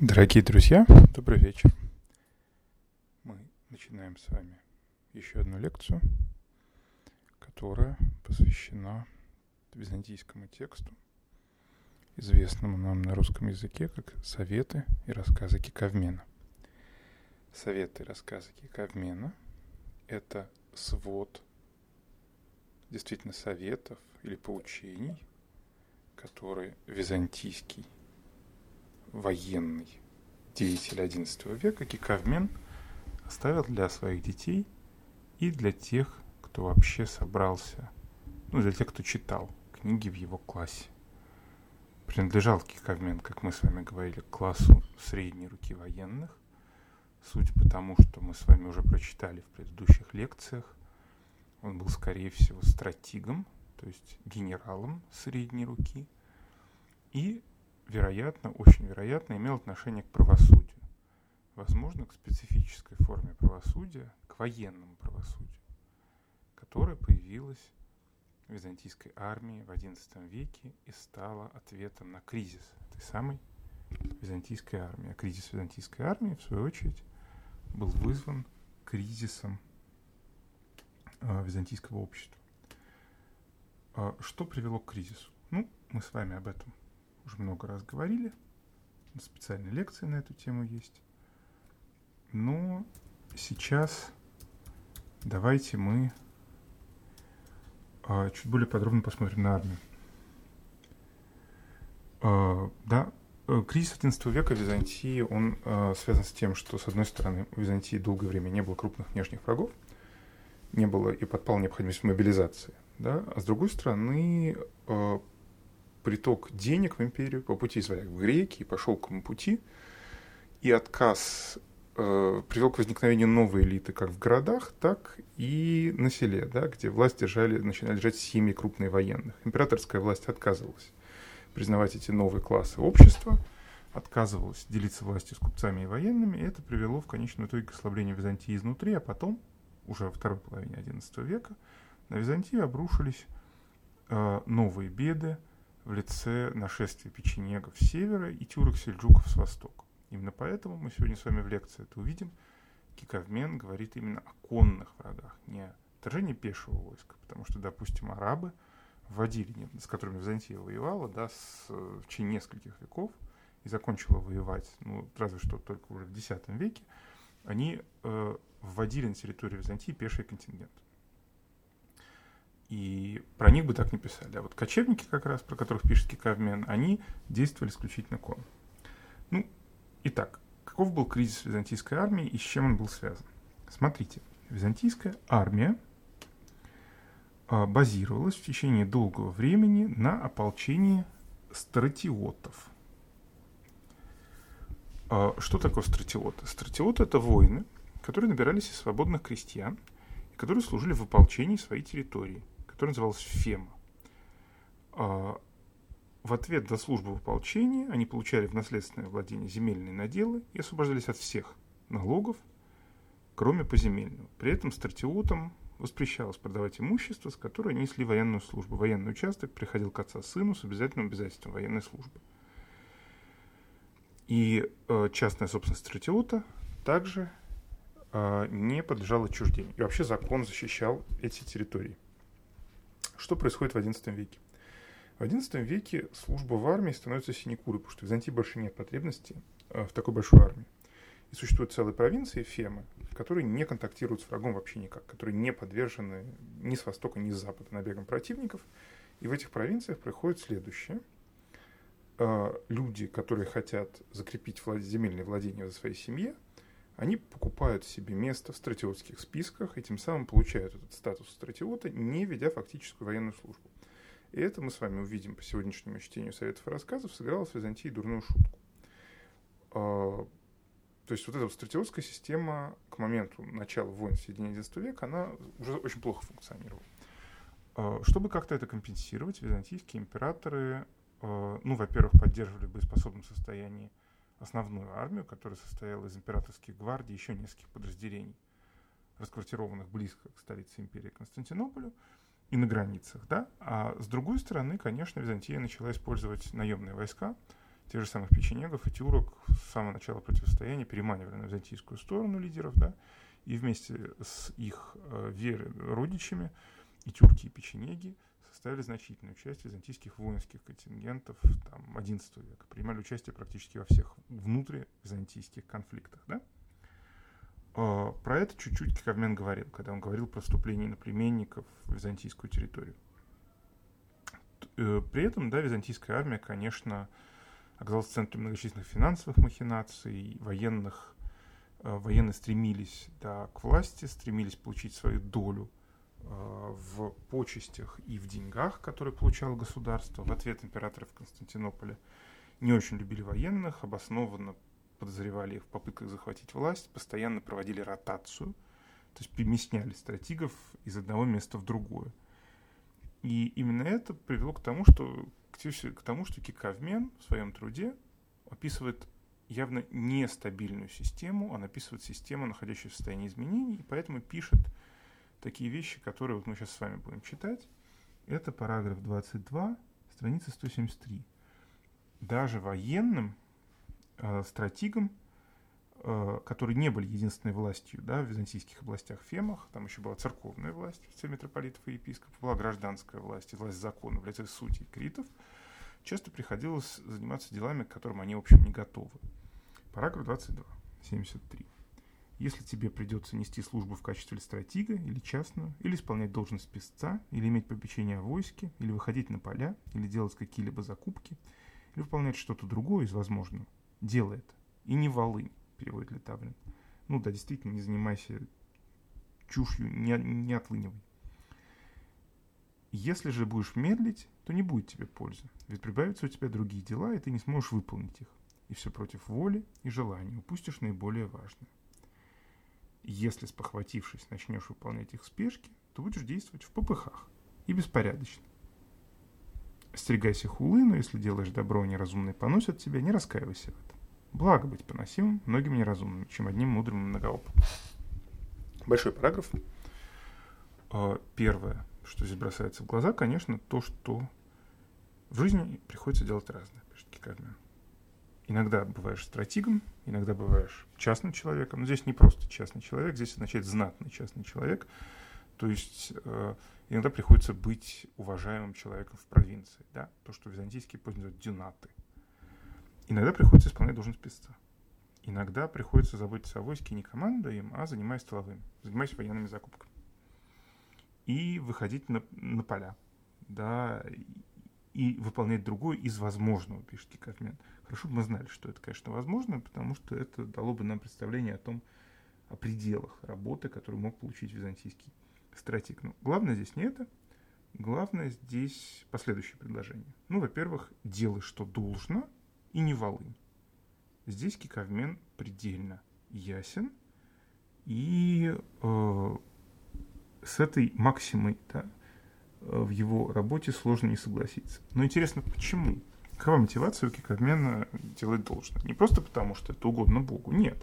Дорогие друзья, добрый вечер. Мы начинаем с вами еще одну лекцию, которая посвящена византийскому тексту, известному нам на русском языке как «Советы и рассказы Киковмена». Советы и рассказы Киковмена – это свод действительно советов или поучений, которые византийский военный деятель XI века Кикавмен оставил для своих детей и для тех, кто вообще собрался, ну, для тех, кто читал книги в его классе. Принадлежал Кикавмен, как мы с вами говорили, к классу средней руки военных. Судя по тому, что мы с вами уже прочитали в предыдущих лекциях, он был, скорее всего, стратегом, то есть генералом средней руки, и вероятно, очень вероятно, имел отношение к правосудию. Возможно, к специфической форме правосудия, к военному правосудию, которое появилось в византийской армии в XI веке и стало ответом на кризис этой самой византийской армии. А кризис византийской армии, в свою очередь, был вызван кризисом э, византийского общества. Э, что привело к кризису? Ну, мы с вами об этом уже много раз говорили. Специальные лекции на эту тему есть. Но сейчас давайте мы а, чуть более подробно посмотрим на армию. А, да, э, кризис XI века в Византии, он а, связан с тем, что, с одной стороны, у Византии долгое время не было крупных внешних врагов, не было и подпала необходимость мобилизации, да, а с другой стороны, а, приток денег в империю по пути из в греки по шелковому пути, и отказ э, привел к возникновению новой элиты как в городах, так и на селе, да, где власть держали, начинали держать семьи крупные военных. Императорская власть отказывалась признавать эти новые классы общества, отказывалась делиться властью с купцами и военными, и это привело в конечном итоге к ослаблению Византии изнутри, а потом, уже во второй половине XI века, на Византию обрушились э, новые беды, в лице нашествия печенегов с севера и тюрок-сельджуков с востока. Именно поэтому мы сегодня с вами в лекции это увидим. Киковмен говорит именно о конных врагах, не о вторжении пешего войска, потому что, допустим, арабы вводили, с которыми Византия воевала, да, с, в течение нескольких веков, и закончила воевать, ну, разве что только уже в X веке, они э, вводили на территорию Византии пеший контингент. И про них бы так не писали. А вот кочевники, как раз, про которых пишет Кикавмен, они действовали исключительно кон. Ну, итак, каков был кризис византийской армии и с чем он был связан? Смотрите, византийская армия а, базировалась в течение долгого времени на ополчении стратиотов. А, что такое стратиоты? Стратиоты – это воины, которые набирались из свободных крестьян которые служили в ополчении своей территории – который назывался ФЕМ. А, в ответ за службу в ополчении они получали в наследственное владение земельные наделы и освобождались от всех налогов, кроме поземельного. При этом стратиотам воспрещалось продавать имущество, с которое несли военную службу. Военный участок приходил к отца сыну с обязательным обязательством военной службы. И э, частная собственность стратиота также э, не подлежала отчуждению. И вообще закон защищал эти территории. Что происходит в XI веке? В XI веке служба в армии становится синекурой, потому что в Византии больше нет потребности э, в такой большой армии. И существуют целые провинции, фемы, которые не контактируют с врагом вообще никак, которые не подвержены ни с востока, ни с запада набегам противников. И в этих провинциях происходит следующее. Э, люди, которые хотят закрепить земельные владения за своей семье, они покупают себе место в стратиотских списках и тем самым получают этот статус стратиота, не ведя фактическую военную службу. И это мы с вами увидим по сегодняшнему чтению советов и рассказов, сыграло в Византии дурную шутку. А, то есть вот эта стратиотская система к моменту начала войн в середине XI века, она уже очень плохо функционировала. А, чтобы как-то это компенсировать, византийские императоры, а, ну, во-первых, поддерживали боеспособном состоянии основную армию, которая состояла из императорских гвардий и еще нескольких подразделений, расквартированных близко к столице империи Константинополю и на границах. Да? А с другой стороны, конечно, Византия начала использовать наемные войска, тех же самых печенегов и тюрок с самого начала противостояния переманивали на византийскую сторону лидеров, да, и вместе с их э, веры, родичами и тюрки, и печенеги составили значительную часть византийских воинских контингентов там, XI века, принимали участие практически во всех внутривизантийских конфликтах. Да? Э, про это чуть-чуть Кавмен говорил, когда он говорил про вступление иноплеменников в византийскую территорию. Э, при этом, да, византийская армия, конечно, оказалась в центре многочисленных финансовых махинаций, военных, э, военные стремились да, к власти, стремились получить свою долю в почестях и в деньгах, которые получало государство. В ответ императоры в Константинополе не очень любили военных, обоснованно подозревали их в попытках захватить власть, постоянно проводили ротацию, то есть переместняли стратегов из одного места в другое. И именно это привело к тому, что к тому, что Кикавмен в своем труде описывает явно нестабильную систему, он описывает систему, находящуюся в состоянии изменений, и поэтому пишет такие вещи, которые вот мы сейчас с вами будем читать. Это параграф 22, страница 173. Даже военным э, стратегам Э, которые не были единственной властью да, в византийских областях Фемах. Там еще была церковная власть в митрополитов и епископов, была гражданская власть власть закона в лице судей критов. Часто приходилось заниматься делами, к которым они, в общем, не готовы. Параграф 22, 73. Если тебе придется нести службу в качестве стратега или частную, или исполнять должность писца, или иметь попечение о войске, или выходить на поля, или делать какие-либо закупки, или выполнять что-то другое из возможного, делай это. И не волынь переводит Литаврин. Ну да, действительно, не занимайся чушью, не, не отлынивай. Если же будешь медлить, то не будет тебе пользы, ведь прибавятся у тебя другие дела, и ты не сможешь выполнить их. И все против воли и желания, упустишь наиболее важное. Если, спохватившись, начнешь выполнять их в спешке, то будешь действовать в попыхах и беспорядочно. Остерегайся хулы, но если делаешь добро, неразумные поносят тебя, не раскаивайся в этом. Благо быть поносимым многими неразумными, чем одним мудрым и многоопытным. Большой параграф. А, первое, что здесь бросается в глаза, конечно, то, что в жизни приходится делать разное, пишет Кикармен. Иногда бываешь стратегом, иногда бываешь частным человеком. Но здесь не просто частный человек, здесь означает знатный частный человек. То есть э, иногда приходится быть уважаемым человеком в провинции. Да? То, что византийские позже называют дюнаты – Иногда приходится исполнять должность писца. Иногда приходится заботиться о войске не командой им, а занимаясь тыловым, занимаясь военными закупками. И выходить на, на поля, да, и выполнять другое из возможного, пишет Кикармен. Хорошо бы мы знали, что это, конечно, возможно, потому что это дало бы нам представление о том, о пределах работы, которую мог получить византийский стратег. Но главное здесь не это, главное здесь последующее предложение. Ну, во-первых, делай, что должно, и не Волынь. Здесь Киковмен предельно ясен, и э, с этой максимой да, в его работе сложно не согласиться. Но интересно, почему? Какова мотивация у Киковмена делать должное? Не просто потому, что это угодно Богу, нет.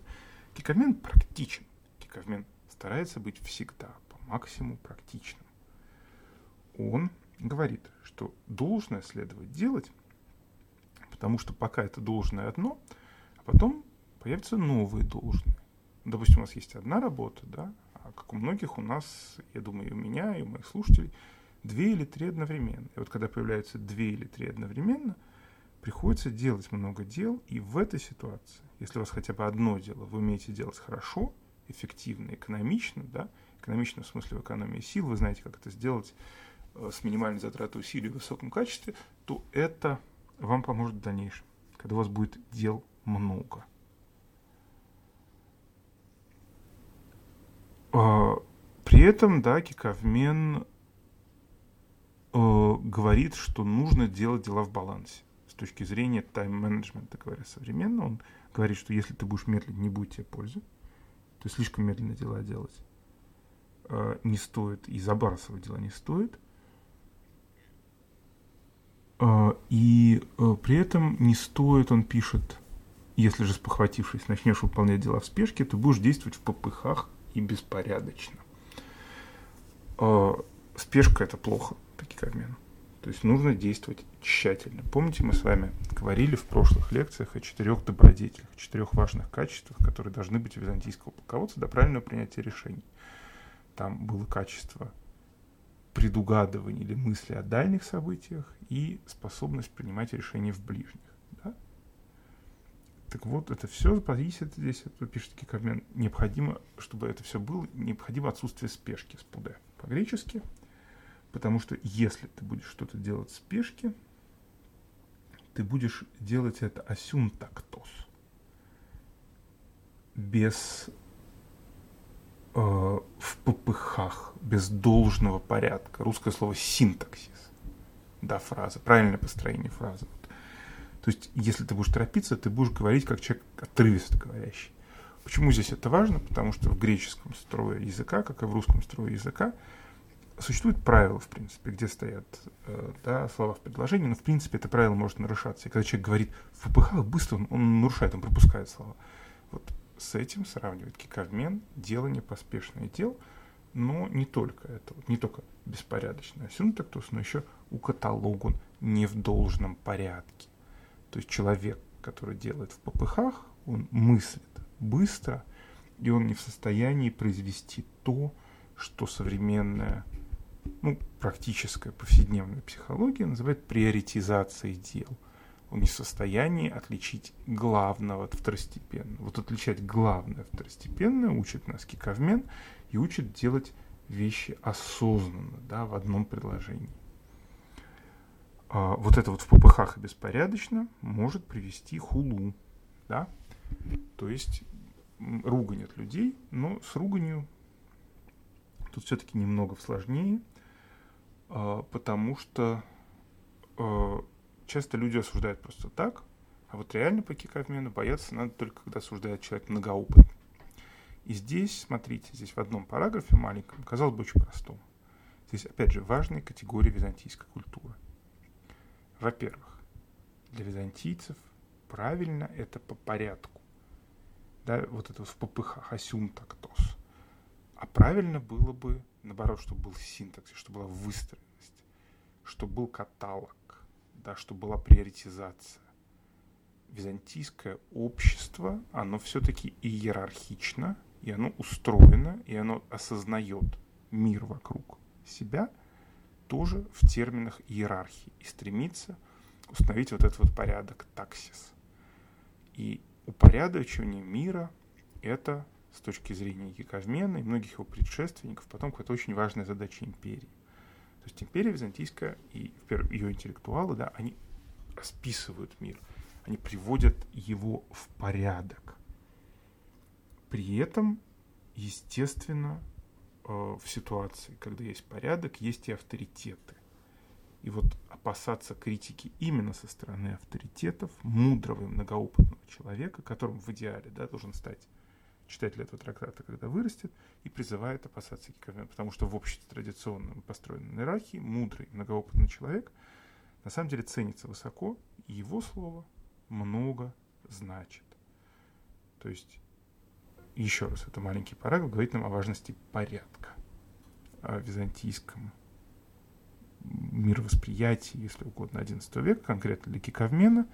Киковмен практичен. Киковмен старается быть всегда по максимуму практичным. Он говорит, что должное следовать делать Потому что пока это должное одно, а потом появятся новые должные. Допустим, у нас есть одна работа, да, а как у многих у нас, я думаю, и у меня, и у моих слушателей, две или три одновременно. И вот когда появляются две или три одновременно, приходится делать много дел, и в этой ситуации, если у вас хотя бы одно дело вы умеете делать хорошо, эффективно, экономично, да, экономично в смысле в экономии сил, вы знаете, как это сделать э, с минимальной затратой усилий в высоком качестве, то это вам поможет в дальнейшем, когда у вас будет дел много. А, при этом, да, Киковмен э, говорит, что нужно делать дела в балансе. С точки зрения тайм-менеджмента, говоря современно, он говорит, что если ты будешь медлить, не будет тебе пользы. То есть слишком медленно дела делать э, не стоит, и забрасывать дела не стоит. А, и э, при этом не стоит, он пишет, если же спохватившись, начнешь выполнять дела в спешке, то будешь действовать в попыхах и беспорядочно. Спешка – это плохо, по Кикармену. То есть нужно действовать тщательно. Помните, мы с вами говорили в прошлых лекциях о четырех добродетелях, четырех важных качествах, которые должны быть у византийского полководца для правильного принятия решений. Там было качество предугадывания или мысли о дальних событиях и способность принимать решения в ближних. Да? Так вот, это все зависит здесь, это пишет Кикармен, необходимо, чтобы это все было, необходимо отсутствие спешки с ПУД по-гречески, потому что если ты будешь что-то делать в спешке, ты будешь делать это асюнтактос, без э, в попыхах, без должного порядка. Русское слово синтаксис, да, фраза, правильное построение фразы. То есть, если ты будешь торопиться, ты будешь говорить как человек отрывисто говорящий. Почему здесь это важно? Потому что в греческом строе языка, как и в русском строе языка, существуют правила, в принципе, где стоят э, да, слова в предложении, но, в принципе, это правило может нарушаться. И когда человек говорит в ППХ, быстро он, он нарушает, он пропускает слова. Вот с этим сравнивает кикавмен, делание поспешное дел, но не только это, не только беспорядочное синтактус, но еще у каталогу не в должном порядке. То есть человек, который делает в попыхах, он мыслит быстро, и он не в состоянии произвести то, что современная, ну, практическая повседневная психология называет приоритизацией дел. Он не в состоянии отличить главного от второстепенного. Вот отличать главное второстепенное учит нас Киковмен и учит делать вещи осознанно, да, в одном предложении. А, вот это вот в попыхах и беспорядочно может привести хулу, да, то есть ругань от людей, но с руганью тут все-таки немного сложнее, потому что а, часто люди осуждают просто так, а вот реально по кикообмену бояться надо только, когда осуждает человек многоопытный. И здесь, смотрите, здесь в одном параграфе маленьком, казалось бы, очень простом. Здесь, опять же, важные категории византийской культуры. Во-первых, для византийцев правильно это по порядку. Да, вот это в попыхах, асюнтактос. А правильно было бы, наоборот, чтобы был синтаксис, чтобы была выстроенность, чтобы был каталог, да, чтобы была приоритизация. Византийское общество, оно все-таки иерархично, и оно устроено, и оно осознает мир вокруг себя – тоже в терминах иерархии и стремится установить вот этот вот порядок таксис. И упорядочивание мира – это с точки зрения Яковмена и многих его предшественников потом какая-то очень важная задача империи. То есть империя византийская и ее интеллектуалы, да, они расписывают мир, они приводят его в порядок. При этом, естественно, Э, в ситуации, когда есть порядок, есть и авторитеты. И вот опасаться критики именно со стороны авторитетов, мудрого и многоопытного человека, которым в идеале да, должен стать читатель этого трактата, когда вырастет, и призывает опасаться Киковен, потому что в обществе традиционном построенной иерархии мудрый, многоопытный человек на самом деле ценится высоко, и его слово много значит. То есть еще раз, это маленький параграф, говорит нам о важности порядка, о византийском мировосприятии, если угодно, XI века, конкретно для Киковмена,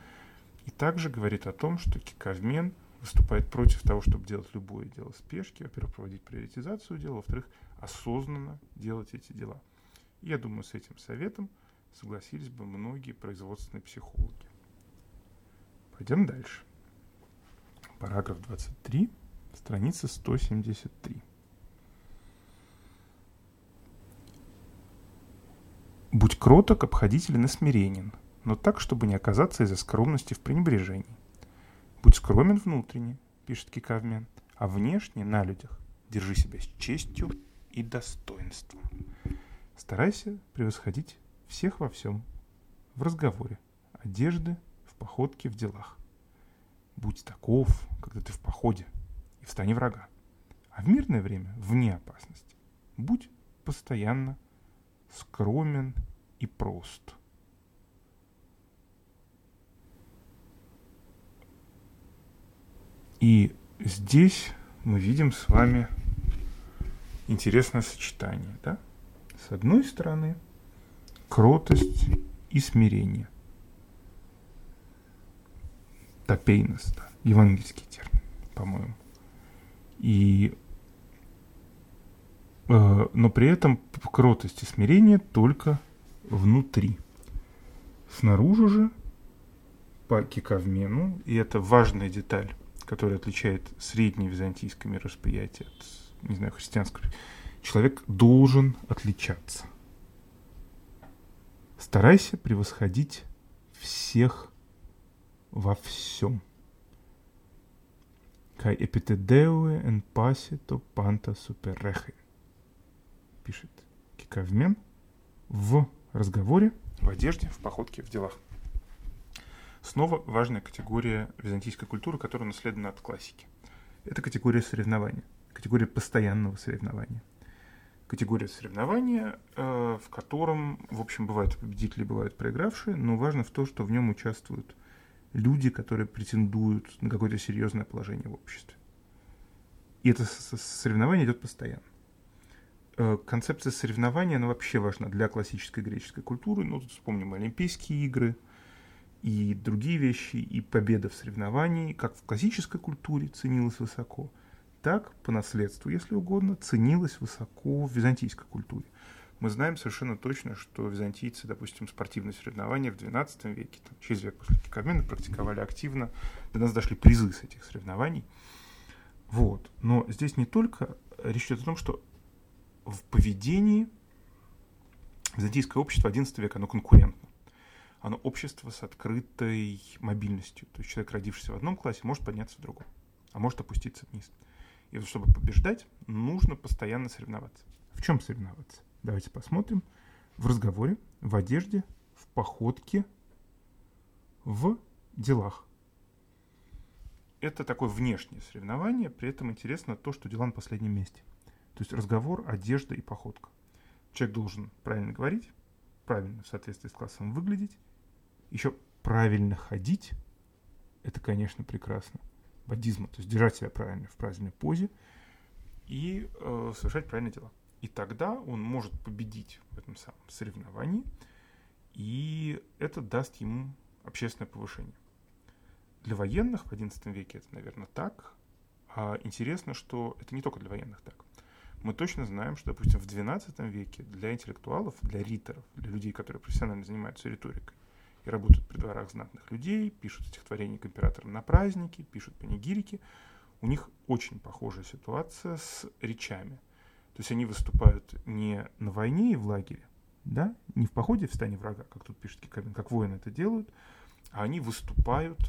и также говорит о том, что Киковмен выступает против того, чтобы делать любое дело спешки, во-первых, проводить приоритизацию дела, во-вторых, осознанно делать эти дела. Я думаю, с этим советом согласились бы многие производственные психологи. Пойдем дальше. Параграф 23 страница 173. Будь кроток, обходителен и смиренен, но так, чтобы не оказаться из-за скромности в пренебрежении. Будь скромен внутренне, пишет Кикавмен, а внешне на людях держи себя с честью и достоинством. Старайся превосходить всех во всем, в разговоре, одежды, в походке, в делах. Будь таков, когда ты в походе – и в врага. А в мирное время вне опасности. Будь постоянно скромен и прост. И здесь мы видим с вами интересное сочетание. Да? С одной стороны, кротость и смирение. Топейнес, да, евангельский термин, по-моему. И э, но при этом кротость и смирение только внутри. Снаружи же по киковмену, и это важная деталь, которая отличает среднее византийское миросприятие от, не знаю, христианского, человек должен отличаться. Старайся превосходить всех во всем. Кай эпитедеуе эн пасито панта суперрехе. Пишет Киковмен в разговоре, в одежде, в походке, в делах. Снова важная категория византийской культуры, которая наследована от классики. Это категория соревнования, категория постоянного соревнования. Категория соревнования, э, в котором, в общем, бывают победители, бывают проигравшие, но важно в том, что в нем участвуют люди, которые претендуют на какое-то серьезное положение в обществе. И это соревнование идет постоянно. Э, концепция соревнования, она вообще важна для классической греческой культуры. Ну, тут вспомним Олимпийские игры – и другие вещи, и победа в соревновании, как в классической культуре ценилась высоко, так по наследству, если угодно, ценилась высоко в византийской культуре. Мы знаем совершенно точно, что византийцы, допустим, спортивные соревнования в XII веке, там, через век после Кикомена, практиковали активно. До нас дошли призы с этих соревнований. Вот. Но здесь не только речь идет о том, что в поведении византийское общество XI века, оно конкурентно оно общество с открытой мобильностью. То есть человек, родившийся в одном классе, может подняться в другом, а может опуститься вниз. И вот чтобы побеждать, нужно постоянно соревноваться. В чем соревноваться? Давайте посмотрим. В разговоре, в одежде, в походке, в делах. Это такое внешнее соревнование, при этом интересно то, что дела на последнем месте. То есть разговор, одежда и походка. Человек должен правильно говорить, правильно в соответствии с классом выглядеть, еще правильно ходить, это, конечно, прекрасно. Буддизма, то есть держать себя правильно в правильной позе и э, совершать правильные дела. И тогда он может победить в этом самом соревновании, и это даст ему общественное повышение. Для военных в XI веке это, наверное, так. А интересно, что это не только для военных так. Мы точно знаем, что, допустим, в XII веке для интеллектуалов, для риторов, для людей, которые профессионально занимаются риторикой, и работают при дворах знатных людей, пишут стихотворения к императорам на праздники, пишут панигирики. У них очень похожая ситуация с речами. То есть они выступают не на войне и в лагере, да, не в походе в стане врага, как тут пишет Кикабин, как воины это делают, а они выступают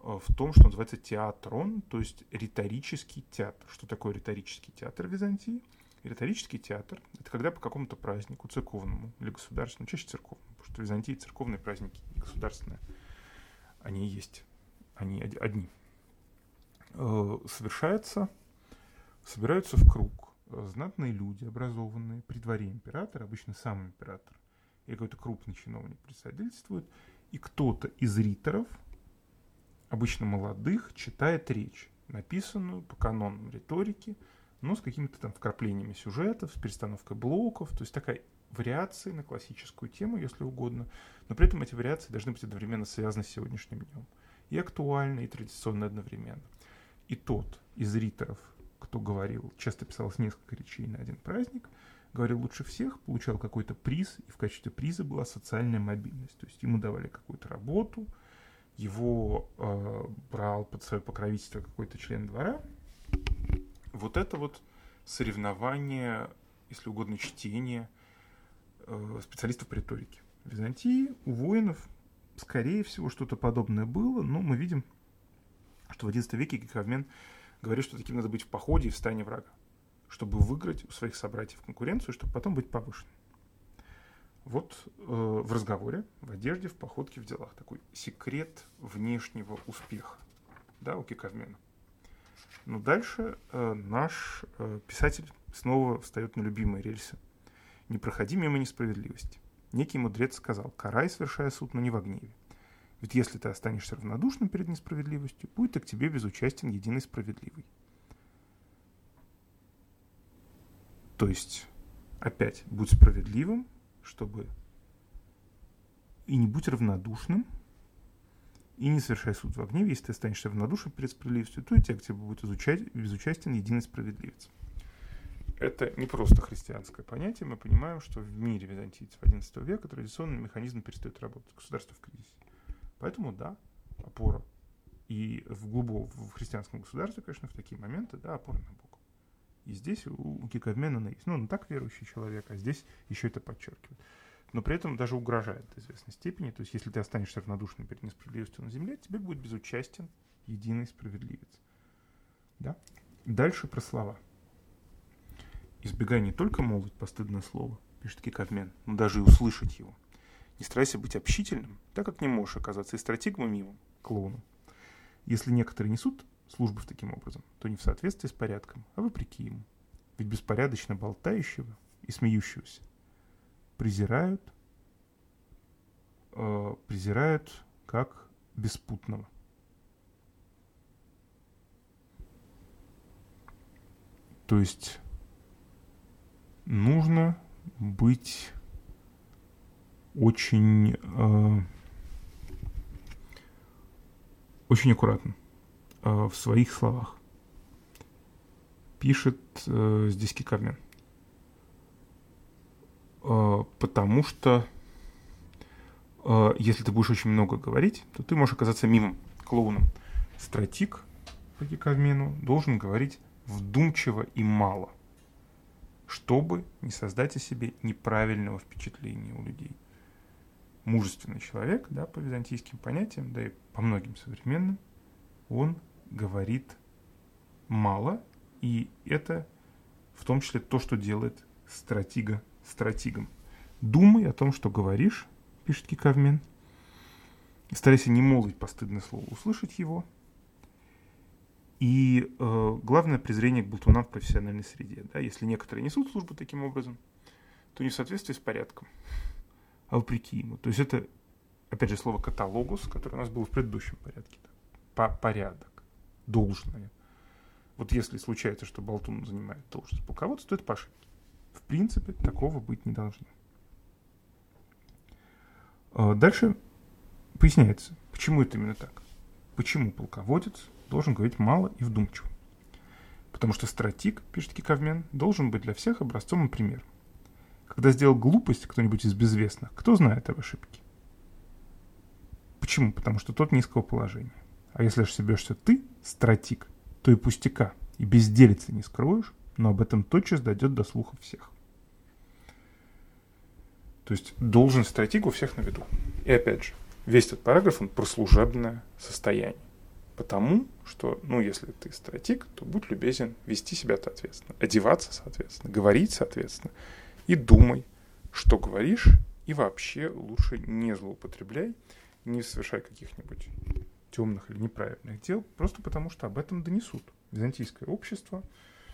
э, в том, что называется театрон, то есть риторический театр. Что такое риторический театр в Византии? риторический театр — это когда по какому-то празднику, церковному или государственному, чаще церковному, потому что в Византии церковные праздники и государственные, они есть, они одни, э, совершается, собираются в круг знатные люди, образованные при дворе императора, обычно сам император или какой-то крупный чиновник председательствует, и кто-то из риторов, обычно молодых, читает речь, написанную по канонам риторики, но с какими-то там вкраплениями сюжетов, с перестановкой блоков, то есть такая вариации на классическую тему, если угодно, но при этом эти вариации должны быть одновременно связаны с сегодняшним днем. И актуальны, и традиционно одновременно. И тот из риторов, кто говорил, часто писалось несколько речей на один праздник, говорил лучше всех, получал какой-то приз, и в качестве приза была социальная мобильность. То есть ему давали какую-то работу, его э, брал под свое покровительство какой-то член двора, вот это вот соревнование, если угодно, чтение специалистов по риторике. В Византии у воинов, скорее всего, что-то подобное было, но мы видим, что в XI веке Гекавмен говорит, что таким надо быть в походе и в стане врага, чтобы выиграть у своих собратьев конкуренцию, чтобы потом быть повышенным. Вот э, в разговоре, в одежде, в походке, в делах такой секрет внешнего успеха да, у Кикавмена. Но дальше э, наш э, писатель снова встает на любимые рельсы. «Не проходи мимо несправедливости. Некий мудрец сказал, карай, совершая суд, но не в гневе. Ведь если ты останешься равнодушным перед несправедливостью, будет и к тебе безучастен единый справедливый. То есть, опять, будь справедливым, чтобы и не будь равнодушным, и не совершай суд в гневе. Если ты останешься равнодушен перед справедливостью, то и тебя к тебе будет изучать, безучастен единый справедливец. Это не просто христианское понятие. Мы понимаем, что в мире византийцев XI века традиционный механизм перестает работать. Государство в кризисе. Поэтому, да, опора. И в глубоком в христианском государстве, конечно, в такие моменты, да, опора на Бога. И здесь у, Кикавмена она есть. Ну, он так верующий человек, а здесь еще это подчеркивает но при этом даже угрожает до известной степени. То есть, если ты останешься равнодушным перед несправедливостью на земле, тебе будет безучастен единый справедливец. Да? Дальше про слова. Избегай не только молвить постыдное слово, пишет Кикавмен, но даже и услышать его. Не старайся быть общительным, так как не можешь оказаться и стратегом, и мимом, клоуном. Если некоторые несут службы в таким образом, то не в соответствии с порядком, а вопреки ему. Ведь беспорядочно болтающего и смеющегося презирают, э, презирают как беспутного. То есть нужно быть очень, э, очень аккуратным э, в своих словах. Пишет здесь Кикармен. Э, потому что если ты будешь очень много говорить, то ты можешь оказаться мимом, клоуном. Стратик по Кавмину должен говорить вдумчиво и мало, чтобы не создать о себе неправильного впечатления у людей. Мужественный человек, да, по византийским понятиям, да и по многим современным, он говорит мало, и это в том числе то, что делает стратега стратегом. Думай о том, что говоришь, пишет Кикавмен. Старайся не молвить постыдное слово, услышать его. И э, главное презрение к болтунам в профессиональной среде. Да? Если некоторые несут службу таким образом, то не в соответствии с порядком, а вопреки ему. То есть это, опять же, слово каталогус, которое у нас было в предыдущем порядке. По порядок, должное. Вот если случается, что болтун занимает должность полководца, то это по ошибке. В принципе, такого быть не должно. А, дальше поясняется, почему это именно так. Почему полководец должен говорить мало и вдумчиво. Потому что стратик, пишет Киковмен, должен быть для всех образцом и примером. Когда сделал глупость кто-нибудь из безвестных, кто знает об ошибке? Почему? Потому что тот низкого положения. А если ошибешься ты, стратик, то и пустяка, и безделицы не скроешь, но об этом тотчас дойдет до слуха всех. То есть должен стратег у всех на виду. И опять же, весь этот параграф, он про служебное состояние. Потому что, ну, если ты стратег, то будь любезен вести себя соответственно, одеваться соответственно, говорить соответственно. И думай, что говоришь, и вообще лучше не злоупотребляй, не совершай каких-нибудь темных или неправильных дел, просто потому что об этом донесут. Византийское общество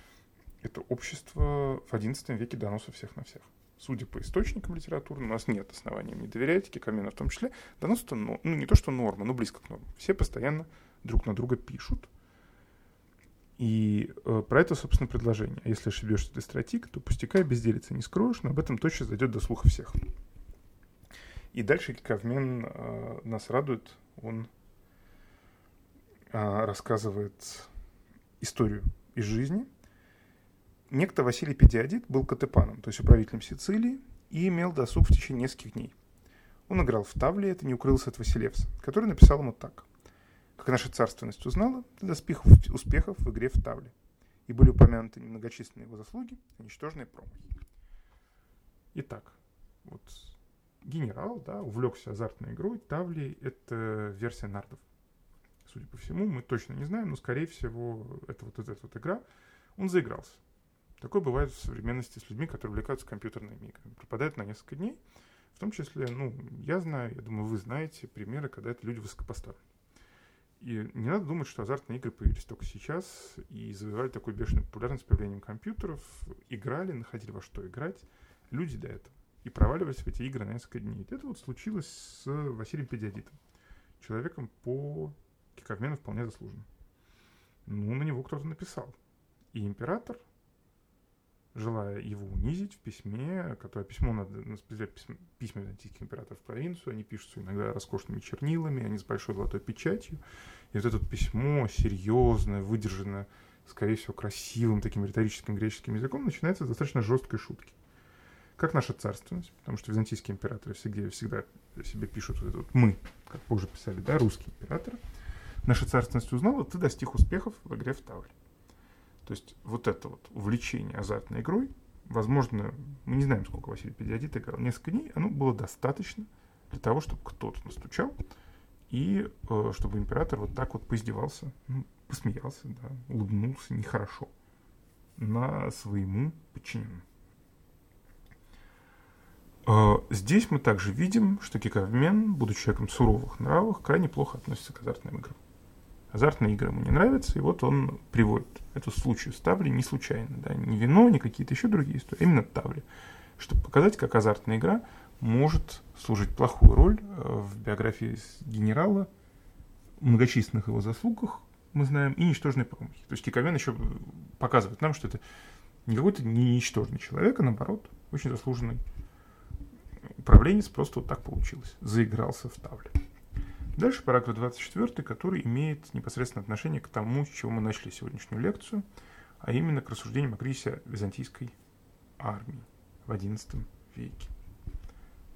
— это общество в XI веке доноса всех на всех судя по источникам литературным, у нас нет оснований не доверять, Кикамена в том числе, донос это, ну, не то что норма, но близко к норме. Все постоянно друг на друга пишут. И э, про это, собственно, предложение. А если ошибешься ты стратик, то пустяка и безделица не скроешь, но об этом точно зайдет до слуха всех. И дальше Кикавмен э, нас радует. Он э, рассказывает историю из жизни – Некто Василий Педиадит был катепаном, то есть управителем Сицилии, и имел досуг в течение нескольких дней. Он играл в Тавле, это не укрылся от Василевса, который написал ему так. «Как наша царственность узнала, доспех успехов в игре в Тавле, и были упомянуты немногочисленные его заслуги, а ничтожные промахи». Итак, вот генерал, да, увлекся азартной игрой. Тавли — это версия нардов. Судя по всему, мы точно не знаем, но, скорее всего, это вот эта вот игра. Он заигрался. Такое бывает в современности с людьми, которые увлекаются компьютерными играми. Пропадают на несколько дней. В том числе, ну, я знаю, я думаю, вы знаете примеры, когда это люди высокопоставленные. И не надо думать, что азартные игры появились только сейчас и завоевали такую бешеную популярность с появлением компьютеров. Играли, находили во что играть люди до этого. И проваливались в эти игры на несколько дней. Это вот случилось с Василием Педиадитом. Человеком по Киковмену вполне заслуженно. Ну, на него кто-то написал. И император желая его унизить в письме, которое письмо надо письма византийских императоров в провинцию, они пишутся иногда роскошными чернилами, они с большой золотой печатью. И вот это письмо серьезное, выдержанное, скорее всего, красивым таким риторическим греческим языком, начинается с достаточно жесткой шутки. Как наша царственность, потому что византийские императоры всегда, всегда себе пишут вот это вот «мы», как позже писали, да, русские императоры. Наша царственность узнала, ты достиг успехов в игре в Тавре. То есть вот это вот увлечение азартной игрой, возможно, мы не знаем, сколько Василий Педиадит играл, несколько дней, оно было достаточно для того, чтобы кто-то настучал, и э, чтобы император вот так вот поиздевался, ну, посмеялся, да, улыбнулся нехорошо на своему подчиненному. Э, здесь мы также видим, что Киковмен, будучи человеком суровых нравов, крайне плохо относится к азартным играм. Азартные игры ему не нравятся, и вот он приводит эту случаю с Тавли не случайно, да, не вино, не какие-то еще другие истории, именно Тавли, чтобы показать, как азартная игра может служить плохую роль э, в биографии генерала, многочисленных его заслугах, мы знаем, и ничтожной промахи. То есть Киковен еще показывает нам, что это не какой-то не ничтожный человек, а наоборот, очень заслуженный управленец, просто вот так получилось, заигрался в Тавле. Дальше параграф 24, который имеет непосредственное отношение к тому, с чего мы начали сегодняшнюю лекцию, а именно к рассуждениям о кризисе византийской армии в XI веке.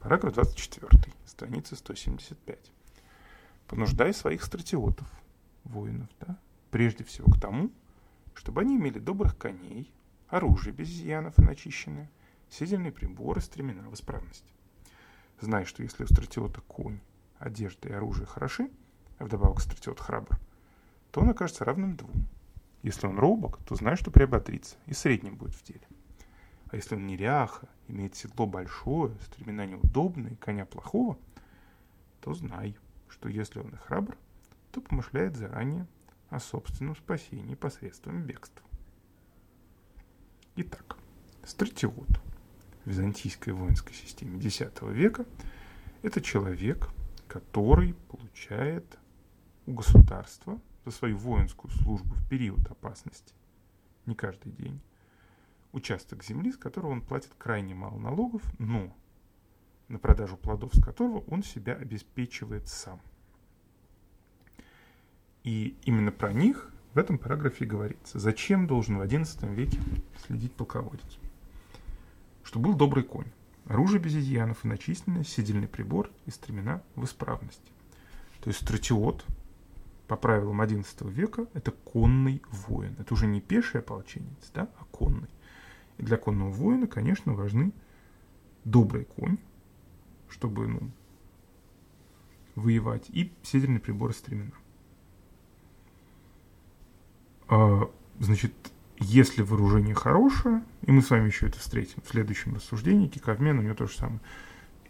Параграф 24, страница 175. Понуждай своих стратиотов, воинов, да, прежде всего к тому, чтобы они имели добрых коней, оружие без изъянов и начищенное, седельные приборы, стремена в исправности. Знай, что если у стратиота конь одежда и оружие хороши, а вдобавок стратиот храбр, то он окажется равным двум. Если он робок, то знай, что приоботрится, и средним будет в деле. А если он неряха, имеет седло большое, стремена неудобные, коня плохого, то знай, что если он и храбр, то помышляет заранее о собственном спасении посредством бегства. Итак, стратиот в византийской воинской системе X века – это человек, который получает у государства за свою воинскую службу в период опасности, не каждый день, участок земли, с которого он платит крайне мало налогов, но на продажу плодов с которого он себя обеспечивает сам. И именно про них в этом параграфе говорится. Зачем должен в XI веке следить полководец? Что был добрый конь оружие без изъянов и начисленное, седельный прибор и стремена в исправности. То есть стратиот, по правилам XI века, это конный воин. Это уже не пеший ополченец, да, а конный. И для конного воина, конечно, важны добрый конь, чтобы ну, воевать, и седельный прибор и стремена. А, значит, если вооружение хорошее, и мы с вами еще это встретим в следующем рассуждении, киковмен у него то же самое,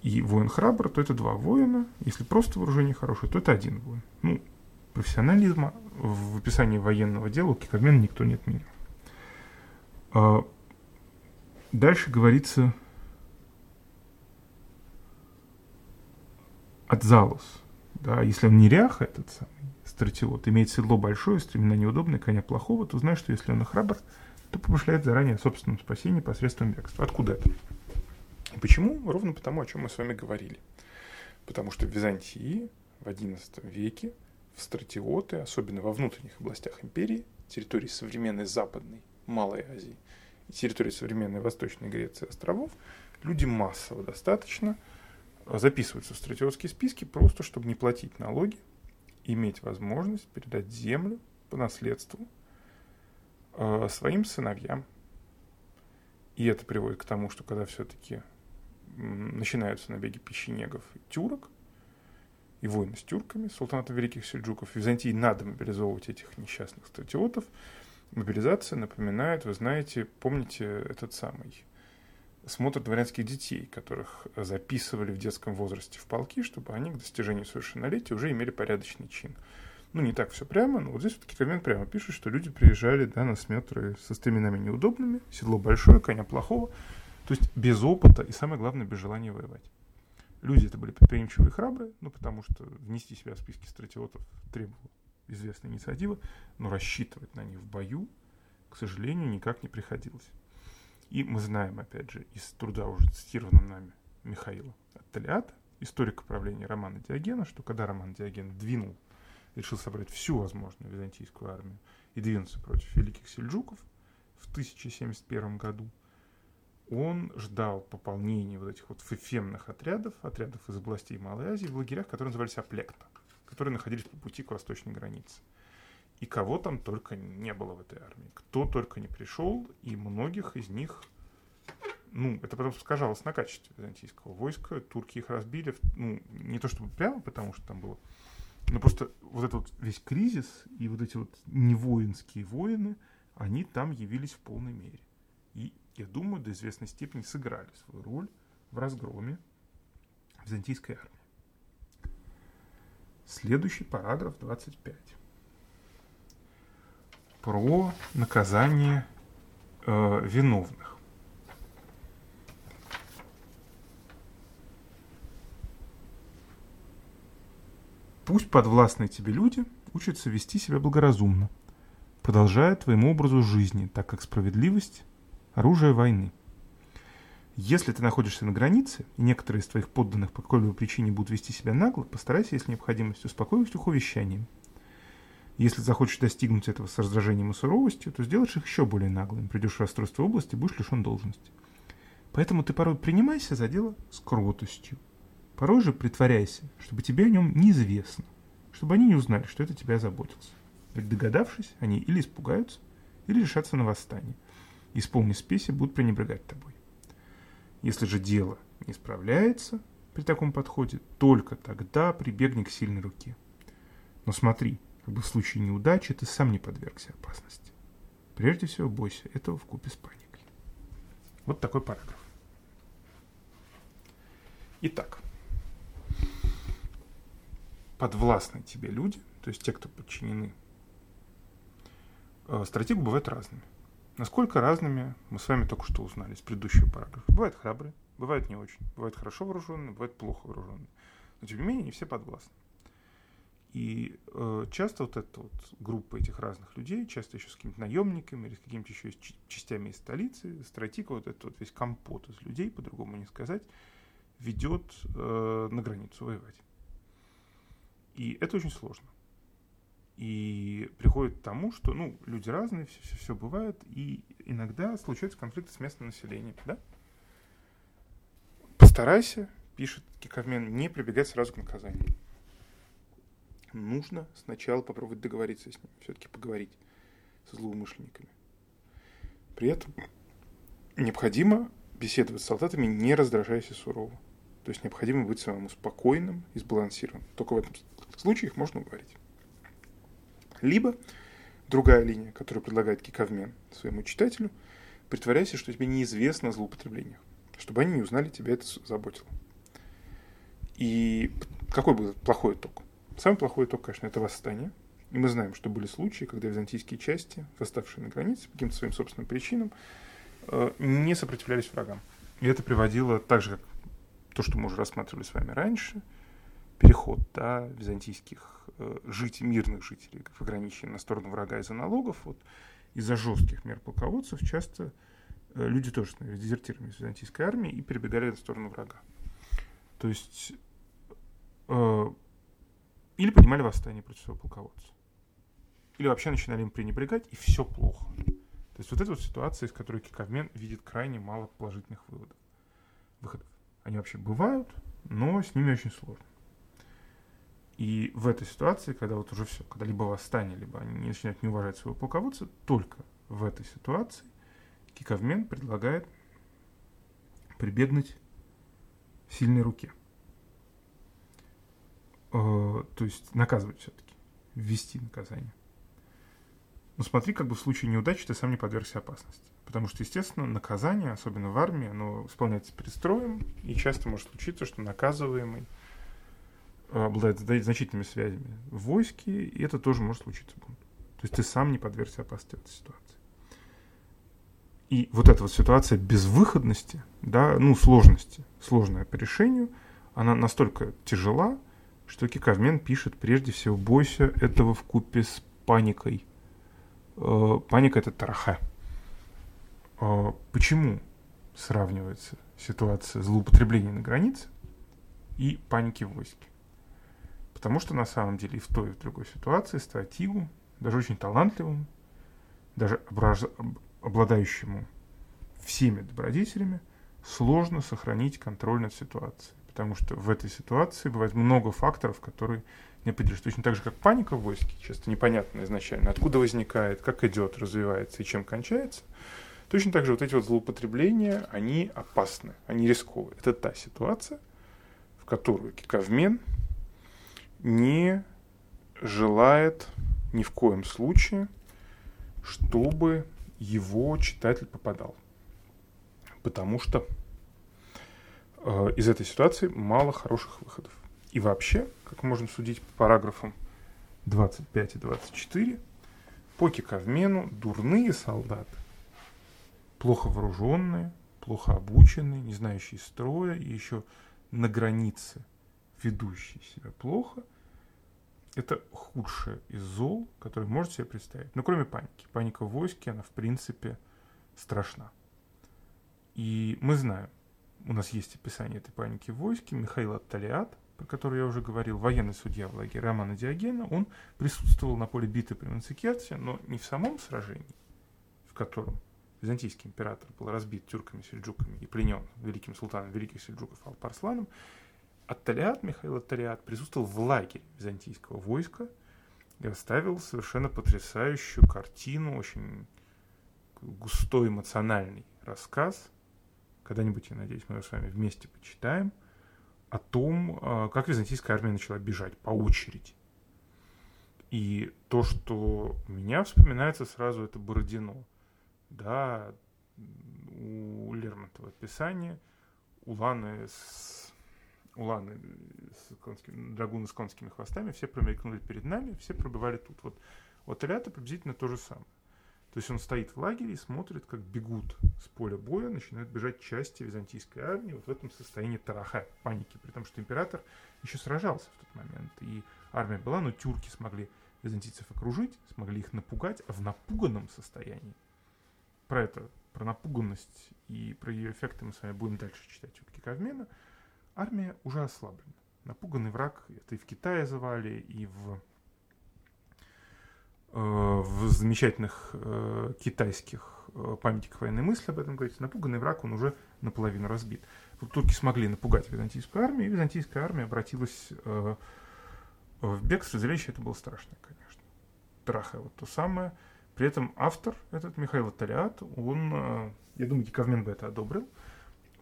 и воин храбр, то это два воина. Если просто вооружение хорошее, то это один воин. Ну, профессионализма в описании военного дела у киковмена никто не отменял. А дальше говорится от залус. Да, если он неряха, этот самый, стратиот имеет седло большое, стремена неудобное, коня плохого, то знаешь, что если он и храбр, то помышляет заранее о собственном спасении посредством бегства. Откуда это? И почему? Ровно потому, о чем мы с вами говорили. Потому что в Византии в XI веке в стратиоты, особенно во внутренних областях империи, территории современной Западной, Малой Азии и территории современной Восточной Греции островов, люди массово достаточно записываются в стратиотские списки просто, чтобы не платить налоги, иметь возможность передать землю по наследству э, своим сыновьям. И это приводит к тому, что когда все-таки начинаются набеги печенегов и тюрок, и войны с тюрками, султаната великих сельджуков, Византии надо мобилизовывать этих несчастных стратиотов. Мобилизация напоминает, вы знаете, помните этот самый смотр дворянских детей, которых записывали в детском возрасте в полки, чтобы они к достижению совершеннолетия уже имели порядочный чин. Ну, не так все прямо, но вот здесь вот Киковен прямо пишет, что люди приезжали да, на сметры со стременами неудобными, седло большое, коня плохого, то есть без опыта и, самое главное, без желания воевать. Люди это были предприимчивые и храбрые, ну, потому что внести себя в списки стратиотов требовала известная инициатива, но рассчитывать на них в бою, к сожалению, никак не приходилось. И мы знаем, опять же, из труда уже цитированного нами Михаила Атталиата, историка правления Романа Диогена, что когда Роман Диоген двинул, решил собрать всю возможную византийскую армию и двинуться против великих сельджуков в 1071 году, он ждал пополнения вот этих вот фефемных отрядов, отрядов из областей Малой Азии в лагерях, которые назывались Аплекта, которые находились по пути к восточной границе. И кого там только не было в этой армии. Кто только не пришел, и многих из них, ну, это потом сказалось на качестве византийского войска. Турки их разбили, ну, не то чтобы прямо, потому что там было, но просто вот этот вот весь кризис и вот эти вот невоинские воины, они там явились в полной мере. И, я думаю, до известной степени сыграли свою роль в разгроме византийской армии. Следующий параграф 25 про наказание э, виновных. Пусть подвластные тебе люди учатся вести себя благоразумно, продолжая твоему образу жизни, так как справедливость – оружие войны. Если ты находишься на границе, и некоторые из твоих подданных по какой-либо причине будут вести себя нагло, постарайся, если необходимость, успокоить их увещанием – если захочешь достигнуть этого с раздражением и суровостью, то сделаешь их еще более наглыми, придешь в расстройство области, будешь лишен должности. Поэтому ты порой принимайся за дело с кротостью. Порой же притворяйся, чтобы тебе о нем неизвестно, чтобы они не узнали, что это тебя заботился. Ведь догадавшись, они или испугаются, или решатся на восстание. И исполнив спеси, будут пренебрегать тобой. Если же дело не справляется при таком подходе, только тогда прибегни к сильной руке. Но смотри, как бы в случае неудачи ты сам не подвергся опасности. Прежде всего, бойся этого в купе с паникой. Вот такой параграф. Итак, подвластные тебе люди, то есть те, кто подчинены э, стратегу, бывают разными. Насколько разными, мы с вами только что узнали из предыдущего параграфа. Бывают храбрые, бывают не очень. Бывают хорошо вооруженные, бывают плохо вооруженные. Но тем не менее, не все подвластны. И э, часто вот эта вот группа этих разных людей, часто еще с какими-то наемниками или с какими-то еще частями из столицы, стратика, вот этот вот весь компот из людей, по-другому не сказать, ведет э, на границу воевать. И это очень сложно. И приходит к тому, что, ну, люди разные, все, все, все бывает, и иногда случаются конфликты с местным населением, да? Постарайся, пишет Киковмен, не прибегать сразу к наказанию нужно сначала попробовать договориться с ним, все-таки поговорить со злоумышленниками. При этом необходимо беседовать с солдатами, не раздражаясь и сурово. То есть необходимо быть самому спокойным и сбалансированным. Только в этом случае их можно уговорить. Либо другая линия, которую предлагает Киковмен своему читателю, притворяйся, что тебе неизвестно о злоупотреблениях, чтобы они не узнали, тебя это заботило. И какой будет плохой итог? Самый плохой итог, конечно, это восстание. И мы знаем, что были случаи, когда византийские части, восставшие на границе по каким-то своим собственным причинам, э, не сопротивлялись врагам. И это приводило так же, как то, что мы уже рассматривали с вами раньше, переход да, византийских э, жителей, мирных жителей в ограничении на сторону врага из-за налогов, вот, из-за жестких мер полководцев часто э, люди тоже становились дезертирами из византийской армии и перебегали на сторону врага. То есть или поднимали восстание против своего полководца. Или вообще начинали им пренебрегать, и все плохо. То есть вот эта вот ситуация, из которой Киковмен видит крайне мало положительных выводов, выходов. Они вообще бывают, но с ними очень сложно. И в этой ситуации, когда вот уже все, когда либо восстание, либо они начинают не уважать своего полководца, только в этой ситуации Киковмен предлагает прибегнуть сильной руке – то есть наказывать все-таки, ввести наказание. Но смотри, как бы в случае неудачи ты сам не подвергся опасности. Потому что, естественно, наказание, особенно в армии, оно исполняется перед строем, и часто может случиться, что наказываемый э, обладает значительными связями в войске, и это тоже может случиться. То есть ты сам не подвергся опасности этой ситуации. И вот эта вот ситуация безвыходности, да, ну, сложности, сложная по решению, она настолько тяжела, что Киковмен пишет прежде всего «бойся этого в купе с паникой». Э, паника – это тараха. э, почему сравнивается ситуация злоупотребления на границе и паники в войске? Потому что на самом деле и в той, и в другой ситуации стратегу, даже очень талантливому, даже обладающему всеми добродетелями, сложно сохранить контроль над ситуацией. Потому что в этой ситуации бывает много факторов, которые не определишь. Точно так же, как паника в войске, часто непонятно изначально, откуда возникает, как идет, развивается и чем кончается. Точно так же вот эти вот злоупотребления, они опасны, они рисковые. Это та ситуация, в которую Киковмен не желает ни в коем случае, чтобы его читатель попадал. Потому что из этой ситуации мало хороших выходов. И вообще, как можно судить по параграфам 25 и 24, по Киковмену дурные солдаты, плохо вооруженные, плохо обученные, не знающие строя и еще на границе ведущие себя плохо, это худшее из зол, которое можете себе представить. Ну, кроме паники. Паника в войске, она в принципе страшна. И мы знаем, у нас есть описание этой паники в войске. Михаил Атталиат, про который я уже говорил, военный судья в лагере Романа Диогена, он присутствовал на поле битвы при Манцикерте, но не в самом сражении, в котором византийский император был разбит тюрками-сельджуками и пленен великим султаном великих сельджуков Алпарсланом, Атталиат, Михаил Атталиат, присутствовал в лагере византийского войска и оставил совершенно потрясающую картину, очень густой эмоциональный рассказ. Когда-нибудь, я надеюсь, мы с вами вместе почитаем о том, а, как византийская армия начала бежать по очереди. И то, что у меня вспоминается сразу, это Бородино. Да, у Лермонтова описание Уланы с уланы с конскими, драгуны с конскими хвостами, все промелькнули перед нами, все пробывали тут. Вот, вот Илята приблизительно то же самое. То есть он стоит в лагере и смотрит, как бегут с поля боя, начинают бежать части византийской армии вот в этом состоянии тараха, паники, при том, что император еще сражался в тот момент, и армия была, но тюрки смогли византийцев окружить, смогли их напугать, в напуганном состоянии, про это, про напуганность и про ее эффекты мы с вами будем дальше читать у Кавмена, армия уже ослаблена. Напуганный враг, это и в Китае звали, и в, в замечательных э, китайских э, памятниках военной мысли об этом говорится. Напуганный враг, он уже наполовину разбит. Турки смогли напугать византийскую армию, и византийская армия обратилась э, в бегство. Зрелище это было страшное, конечно. Траха вот то самое. При этом автор, этот Михаил Талиат, он, э, я думаю, Кавмен бы это одобрил,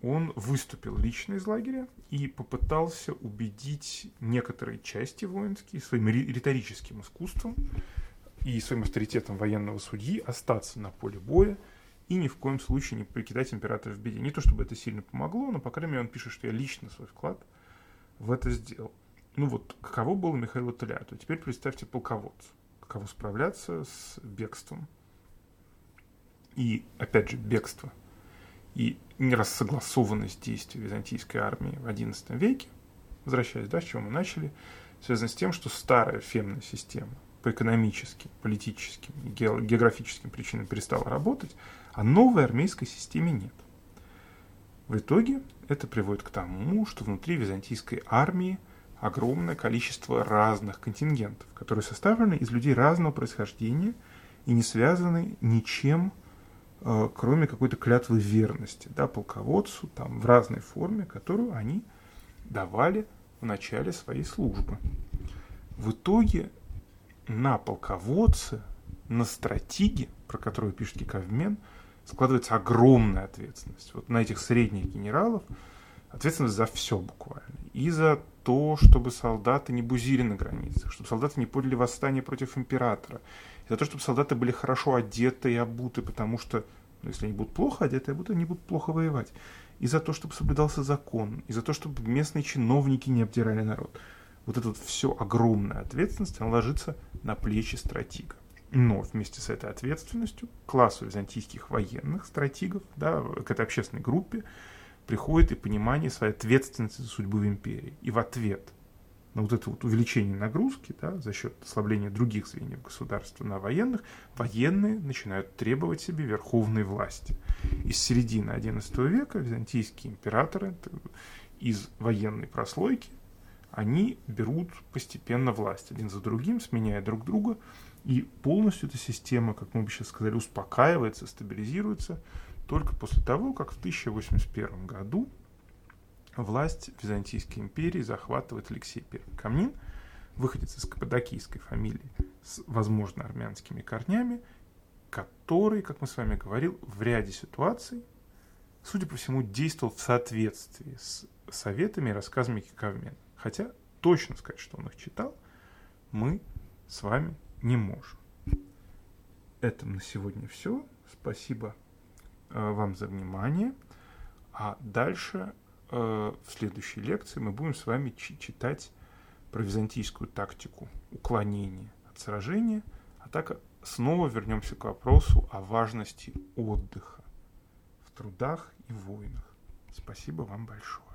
он выступил лично из лагеря и попытался убедить некоторые части воинские своим риторическим искусством и своим авторитетом военного судьи остаться на поле боя и ни в коем случае не покидать императора в беде. Не то чтобы это сильно помогло, но, по крайней мере, он пишет, что я лично свой вклад в это сделал. Ну вот, каково было Михаилу Толяту? Теперь представьте полководцу, каково справляться с бегством. И, опять же, бегство и нерассогласованность действий византийской армии в XI веке, возвращаясь, да, с чего мы начали, связано с тем, что старая фемная система по экономическим, политическим географическим причинам перестала работать, а новой армейской системе нет. В итоге это приводит к тому, что внутри византийской армии огромное количество разных контингентов, которые составлены из людей разного происхождения и не связаны ничем Э, кроме какой-то клятвы верности, да, полководцу, там, в разной форме, которую они давали в начале своей службы. В итоге на полководце, на стратеге, про которую пишет Киковмен, складывается огромная ответственность. Вот на этих средних генералов ответственность за все буквально. И за то, чтобы солдаты не бузили на границах, чтобы солдаты не подняли восстание против императора, за то, чтобы солдаты были хорошо одеты и обуты, потому что, ну, если они будут плохо одеты и обуты, они будут плохо воевать. И за то, чтобы соблюдался закон, и за то, чтобы местные чиновники не обдирали народ. Вот вот все огромная ответственность, она ложится на плечи стратега. Но вместе с этой ответственностью классу византийских военных стратегов, да, к этой общественной группе, приходит и понимание своей ответственности за судьбу в империи. И в ответ на вот это вот увеличение нагрузки да, за счет ослабления других звеньев государства на военных, военные начинают требовать себе верховной власти. Из середины XI века византийские императоры из военной прослойки они берут постепенно власть один за другим, сменяя друг друга, и полностью эта система, как мы бы сейчас сказали, успокаивается, стабилизируется только после того, как в 1081 году власть Византийской империи захватывает Алексей I Камнин, выходец из каппадокийской фамилии с, возможно, армянскими корнями, который, как мы с вами говорил, в ряде ситуаций, судя по всему, действовал в соответствии с советами и рассказами Кикавмена. Хотя точно сказать, что он их читал, мы с вами не можем. Это на сегодня все. Спасибо э, вам за внимание. А дальше э, в следующей лекции мы будем с вами читать про византийскую тактику уклонения от сражения, а так снова вернемся к вопросу о важности отдыха в трудах и войнах. Спасибо вам большое.